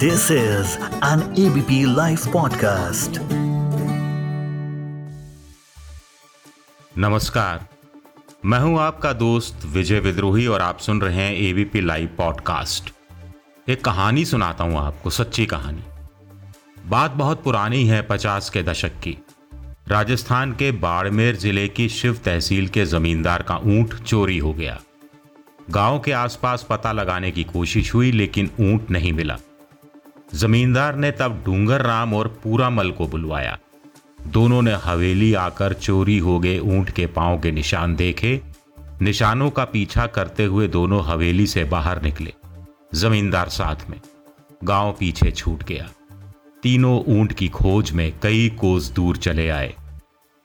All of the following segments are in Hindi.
This is an ABP Life podcast. नमस्कार। मैं हूँ आपका दोस्त विजय विद्रोही और आप सुन रहे हैं एबीपी लाइव पॉडकास्ट एक कहानी सुनाता हूँ आपको, सच्ची कहानी। बात बहुत पुरानी है पचास के दशक की। राजस्थान के बाड़मेर ज़िले की शिव तहसील के जमींदार का ऊँट चोरी हो गया। गाँव के आसपास पता लगाने की कोशिश हुई, लेकिन ऊँट नहीं मिला। जमींदार ने तब डूंगर राम और पूरा मल को बुलवाया। दोनों ने हवेली आकर चोरी हो गए, ऊँट के पाँव के निशान देखे। निशानों का पीछा करते हुए दोनों हवेली से बाहर निकले, जमींदार साथ में। गाँव पीछे छूट गया। तीनों ऊँट की खोज में कई कोस दूर चले आए।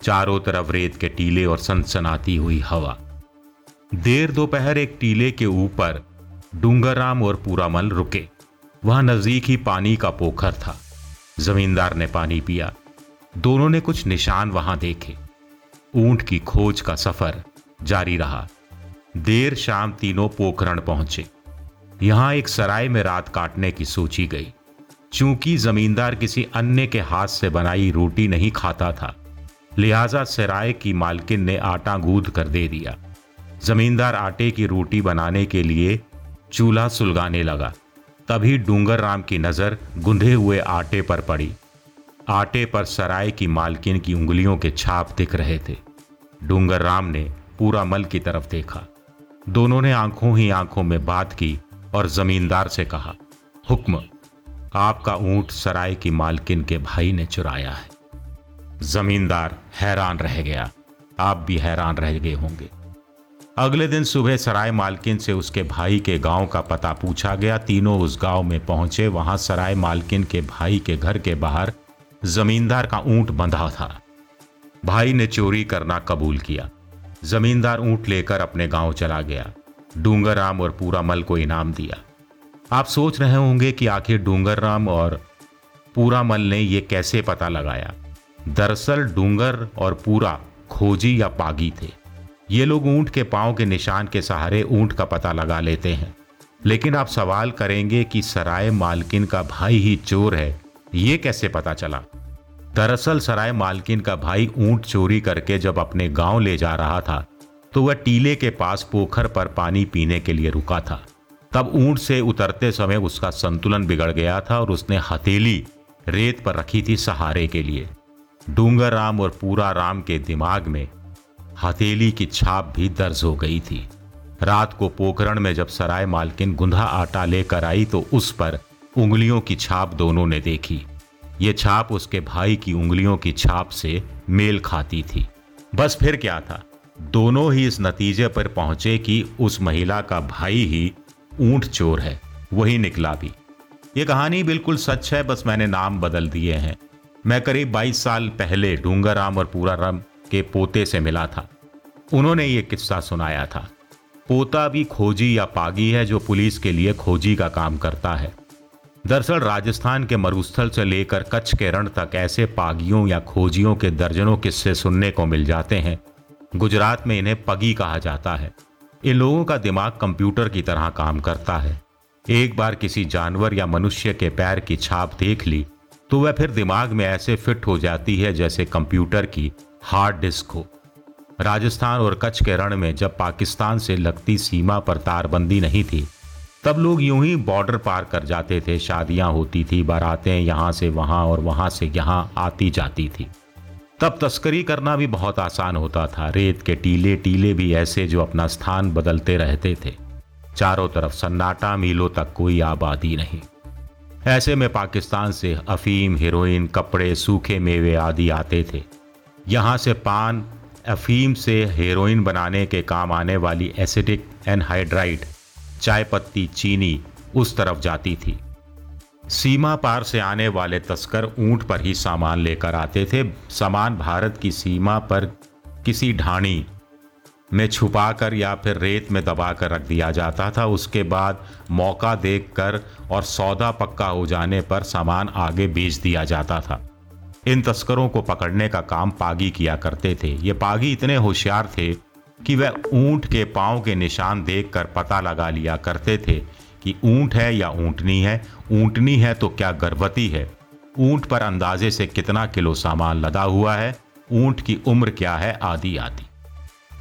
चारों तरफ़ रेत के टीले और सनसनाती हुई हवा। देर दोपहर एक टीले के ऊपर डूंगरराम और पूरामल रुके। वहाँ नज़दीक ही पानी का पोखर था। जमींदार ने पानी पिया। दोनों ने कुछ निशान वहाँ देखे। ऊँट की खोज का सफ़र जारी रहा। देर शाम तीनों पोखरण पहुँचे। यहाँ एक सराय में रात काटने की सोची गई। चूँकि जमींदार किसी अन्य के हाथ से बनाई रोटी नहीं खाता था, लिहाजा सराय की मालकिन ने आटा गूंद कर दे दिया। जमींदार आटे की रोटी बनाने के लिए चूल्हा सुलगाने लगा। तभी डूंगर राम की नज़र गुंधे हुए आटे पर पड़ी। आटे पर सराय की मालकिन की उंगलियों के छाप दिख रहे थे। डूंगर राम ने पूरा मल की तरफ़ देखा। दोनों ने आँखों ही आँखों में बात की और जमींदार से कहा, हुक्म, आपका ऊँट सराय की मालकिन के भाई ने चुराया है। जमींदार हैरान रह गया। आप भी हैरान रह गए होंगे। अगले दिन सुबह सराय मालकिन से उसके भाई के गाँव का पता पूछा गया। तीनों उस गाँव में पहुँचे। वहाँ सराय मालकिन के भाई के घर के बाहर जमींदार का ऊँट बंधा था। भाई ने चोरी करना कबूल किया। जमींदार ऊँट लेकर अपने गाँव चला गया। डूंगर राम और पूरा मल को इनाम दिया। आप सोच रहे होंगे कि आखिर डूंगर राम और पूरा मल ने यह कैसे पता लगाया? दरअसल डूंगर और पूरा खोजी या पागी थे। ये लोग ऊँट के पाँव के निशान के सहारे ऊँट का पता लगा लेते हैं। लेकिन आप सवाल करेंगे कि सराय मालकिन का भाई ही चोर है, ये कैसे पता चला? दरअसल सराय मालकिन का भाई ऊँट चोरी करके जब अपने गाँव ले जा रहा था तो वह टीले के पास पोखर पर पानी पीने के लिए रुका था। तब ऊँट से उतरते समय उसका संतुलन बिगड़ गया था और उसने हथेली रेत पर रखी थी सहारे के लिए। डूंगर राम और पूरा राम के दिमाग में हथेली की छाप भी दर्ज हो गई थी। रात को पोखरण में जब सराय मालकिन गुंधा आटा लेकर आई तो उस पर उंगलियों की छाप दोनों ने देखी। ये छाप उसके भाई की उंगलियों की छाप से मेल खाती थी। बस फिर क्या था? दोनों ही इस नतीजे पर पहुँचे कि उस महिला का भाई ही ऊँट चोर है। वही निकला भी। ये कहानी बिल्कुल सच है, बस मैंने नाम बदल दिए हैं। मैं करीब 22 साल पहले डूंगराम और पूरा राम के पोते से मिला था। उन्होंने ये किस्सा सुनाया था। पोता भी खोजी या पागी है जो पुलिस के लिए खोजी का काम करता है। दरअसल राजस्थान के मरुस्थल से लेकर कच्छ के रण तक ऐसे पागियों या खोजियों के दर्जनों किस्से सुनने को मिल जाते हैं। गुजरात में इन्हें पगी कहा जाता है। इन लोगों का दिमाग कंप्यूटर की तरह काम करता है। एक बार किसी जानवर या मनुष्य के पैर की छाप देख ली तो वह फिर दिमाग में ऐसे फिट हो जाती है जैसे कंप्यूटर की हार्ड डिस्क हो। राजस्थान और कच्छ के रण में जब पाकिस्तान से लगती सीमा पर तारबंदी नहीं थी, तब लोग यूँ ही बॉर्डर पार कर जाते थे, शादियाँ होती थी, बारातें यहाँ से वहाँ और वहाँ से यहाँ आती जाती थी। तब तस्करी करना भी बहुत आसान होता था, रेत के टीले टीले भी ऐसे जो अपना स्थान बदलते रहते थे। चारों तरफ़ सन्नाटा मीलों तक कोई आबादी नहीं। ऐसे में पाकिस्तान से अफीम, हीरोइन, कपड़े, सूखे मेवे आदि आते थे। यहाँ से पान, अफीम से हेरोइन बनाने के काम आने वाली एसिडिक एनहाइड्राइड चाय पत्ती, चीनी उस तरफ़ जाती थी। सीमा पार से आने वाले तस्कर ऊँट पर ही सामान लेकर आते थे। सामान भारत की सीमा पर किसी ढाणी में छुपाकर या फिर रेत में दबाकर रख दिया जाता था। उसके बाद मौका देखकर और सौदा पक्का हो जाने पर सामान आगे बेच दिया जाता था। इन तस्करों को पकड़ने का काम पागी किया करते थे। ये पागी इतने होशियार थे कि वह ऊँट के पाँव के निशान देखकर पता लगा लिया करते थे कि ऊँट है या ऊंटनी है। ऊंटनी है तो क्या गर्भवती है? ऊँट पर अंदाजे से कितना किलो सामान लदा हुआ है? ऊँट की उम्र क्या है? आदि आदि।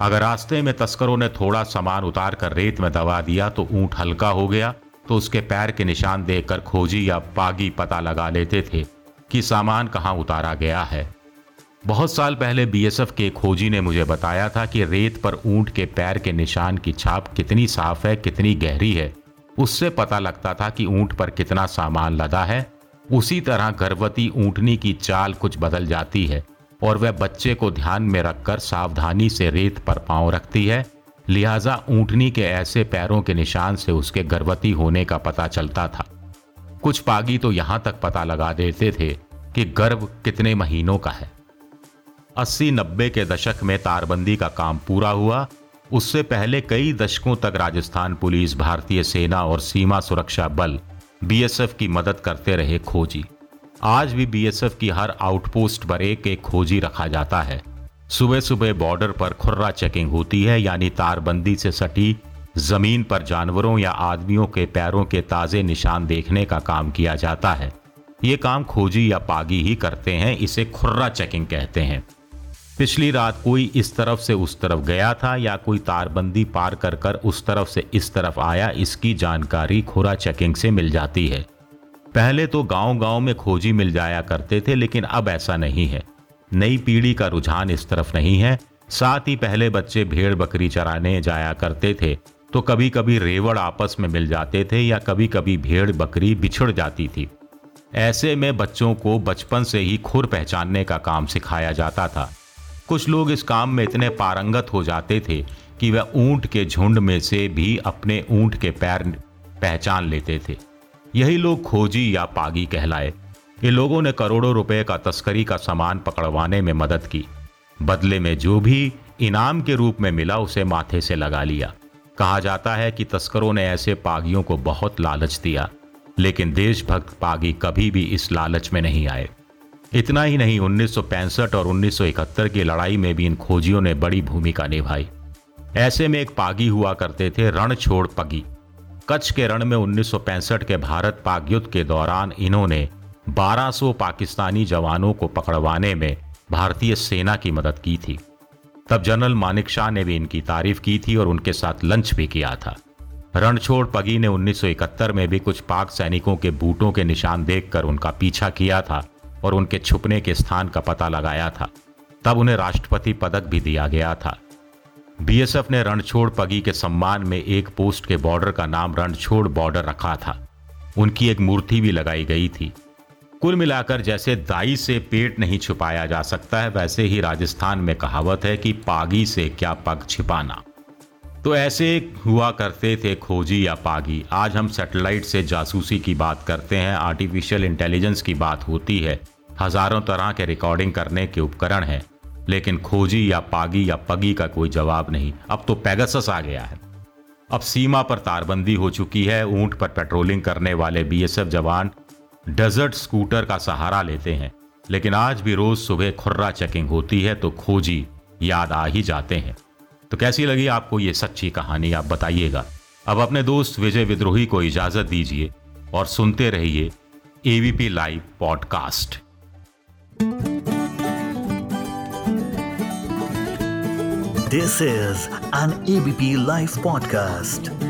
अगर रास्ते में तस्करों ने थोड़ा सामान उतार कर रेत में दबा दिया तो ऊँट हल्का हो गया तो उसके पैर के निशान देखकर खोजी या पागी पता लगा लेते थे। कि सामान कहाँ उतारा गया है। बहुत साल पहले बीएसएफ के खोजी ने मुझे बताया था कि रेत पर ऊँट के पैर के निशान की छाप कितनी साफ़ है, कितनी गहरी है। उससे पता लगता था कि ऊँट पर कितना सामान लदा है। उसी तरह गर्भवती ऊंटनी की चाल कुछ बदल जाती है और वह बच्चे को ध्यान में रखकर सावधानी से रेत पर पाँव रखती है। लिहाजा ऊंटनी के ऐसे पैरों के निशान से उसके गर्भवती होने का पता चलता था। कुछ पागी तो यहाँ तक पता लगा देते थे कि गर्भ कितने महीनों का है। अस्सी नब्बे के दशक में तारबंदी का काम पूरा हुआ। उससे पहले कई दशकों तक राजस्थान पुलिस, भारतीय सेना और सीमा सुरक्षा बल बीएसएफ की मदद करते रहे खोजी। आज भी बीएसएफ की हर आउटपोस्ट पर एक एक खोजी रखा जाता है। सुबह सुबह बॉर्डर पर खुर्रा चेकिंग होती है, यानी तारबंदी से सटी ज़मीन पर जानवरों या आदमियों के पैरों के ताजे निशान देखने का काम किया जाता है। ये काम खोजी या पागी ही करते हैं, इसे खुर्रा चेकिंग कहते हैं। पिछली रात कोई इस तरफ़ से उस तरफ़ गया था या कोई तारबंदी पार कर कर उस तरफ़ से इस तरफ़ आया, इसकी जानकारी खुरा चेकिंग से मिल जाती है। पहले तो गाँव गाँव में खोजी मिल जाया करते थे, लेकिन अब ऐसा नहीं है। नई पीढ़ी का रुझान इस तरफ़ नहीं है। साथ ही पहले बच्चे भेड़ बकरी चराने जाया करते थे तो कभी कभी रेवड़ आपस में मिल जाते थे या कभी कभी भेड़ बकरी बिछड़ जाती थी। ऐसे में बच्चों को बचपन से ही खुर पहचानने का काम सिखाया जाता था। कुछ लोग इस काम में इतने पारंगत हो जाते थे कि वह ऊँट के झुंड में से भी अपने ऊँट के पैर पहचान लेते थे। यही लोग खोजी या पागी कहलाए। ये लोगों ने करोड़ों रुपए का तस्करी का सामान पकड़वाने में मदद की। बदले में जो भी इनाम के रूप में मिला उसे माथे से लगा लिया। कहा जाता है कि तस्करों ने ऐसे पागियों को बहुत लालच दिया, लेकिन देशभक्त पागी कभी भी इस लालच में नहीं आए। इतना ही नहीं 1965 और 1971 की लड़ाई में भी इन खोजियों ने बड़ी भूमिका निभाई। ऐसे में एक पागी हुआ करते थे, रण छोड़ पगी। कच्छ के रण में 1965 के भारत पाक युद्ध के दौरान इन्होंने 1200 पाकिस्तानी जवानों को पकड़वाने में भारतीय सेना की मदद की थी। तब जनरल मानिक शाह ने भी इनकी तारीफ़ की थी और उनके साथ लंच भी किया था। रणछोड़ पगी ने 1971 में भी कुछ पाक सैनिकों के बूटों के निशान देखकर उनका पीछा किया था और उनके छुपने के स्थान का पता लगाया था। तब उन्हें राष्ट्रपति पदक भी दिया गया था। बीएसएफ ने रणछोड़ पगी के सम्मान में एक पोस्ट के बॉर्डर का नाम रणछोड़ बॉर्डर रखा था। उनकी एक मूर्ति भी लगाई गई थी। कुल मिलाकर जैसे दाई से पेट नहीं छुपाया जा सकता है, वैसे ही राजस्थान में कहावत है कि पागी से क्या पग छिपाना। तो ऐसे हुआ करते थे खोजी या पागी। आज हम सैटेलाइट से जासूसी की बात करते हैं, आर्टिफिशियल इंटेलिजेंस की बात होती है। हज़ारों तरह के रिकॉर्डिंग करने के उपकरण हैं, लेकिन खोजी या पागी या पगी का कोई जवाब नहीं। अब तो पैगसस आ गया है। अब सीमा पर तारबंदी हो चुकी है, ऊँट पर पेट्रोलिंग करने वाले बीएसएफ जवान डेजर्ट स्कूटर का सहारा लेते हैं। लेकिन आज भी रोज सुबह खुर्रा चेकिंग होती है तो खोजी याद आ ही जाते हैं। तो कैसी लगी आपको ये सच्ची कहानी? आप बताइएगा। अब अपने दोस्त विजय विद्रोही को इजाज़त दीजिए और सुनते रहिए ABP live podcast this is an ABP live podcast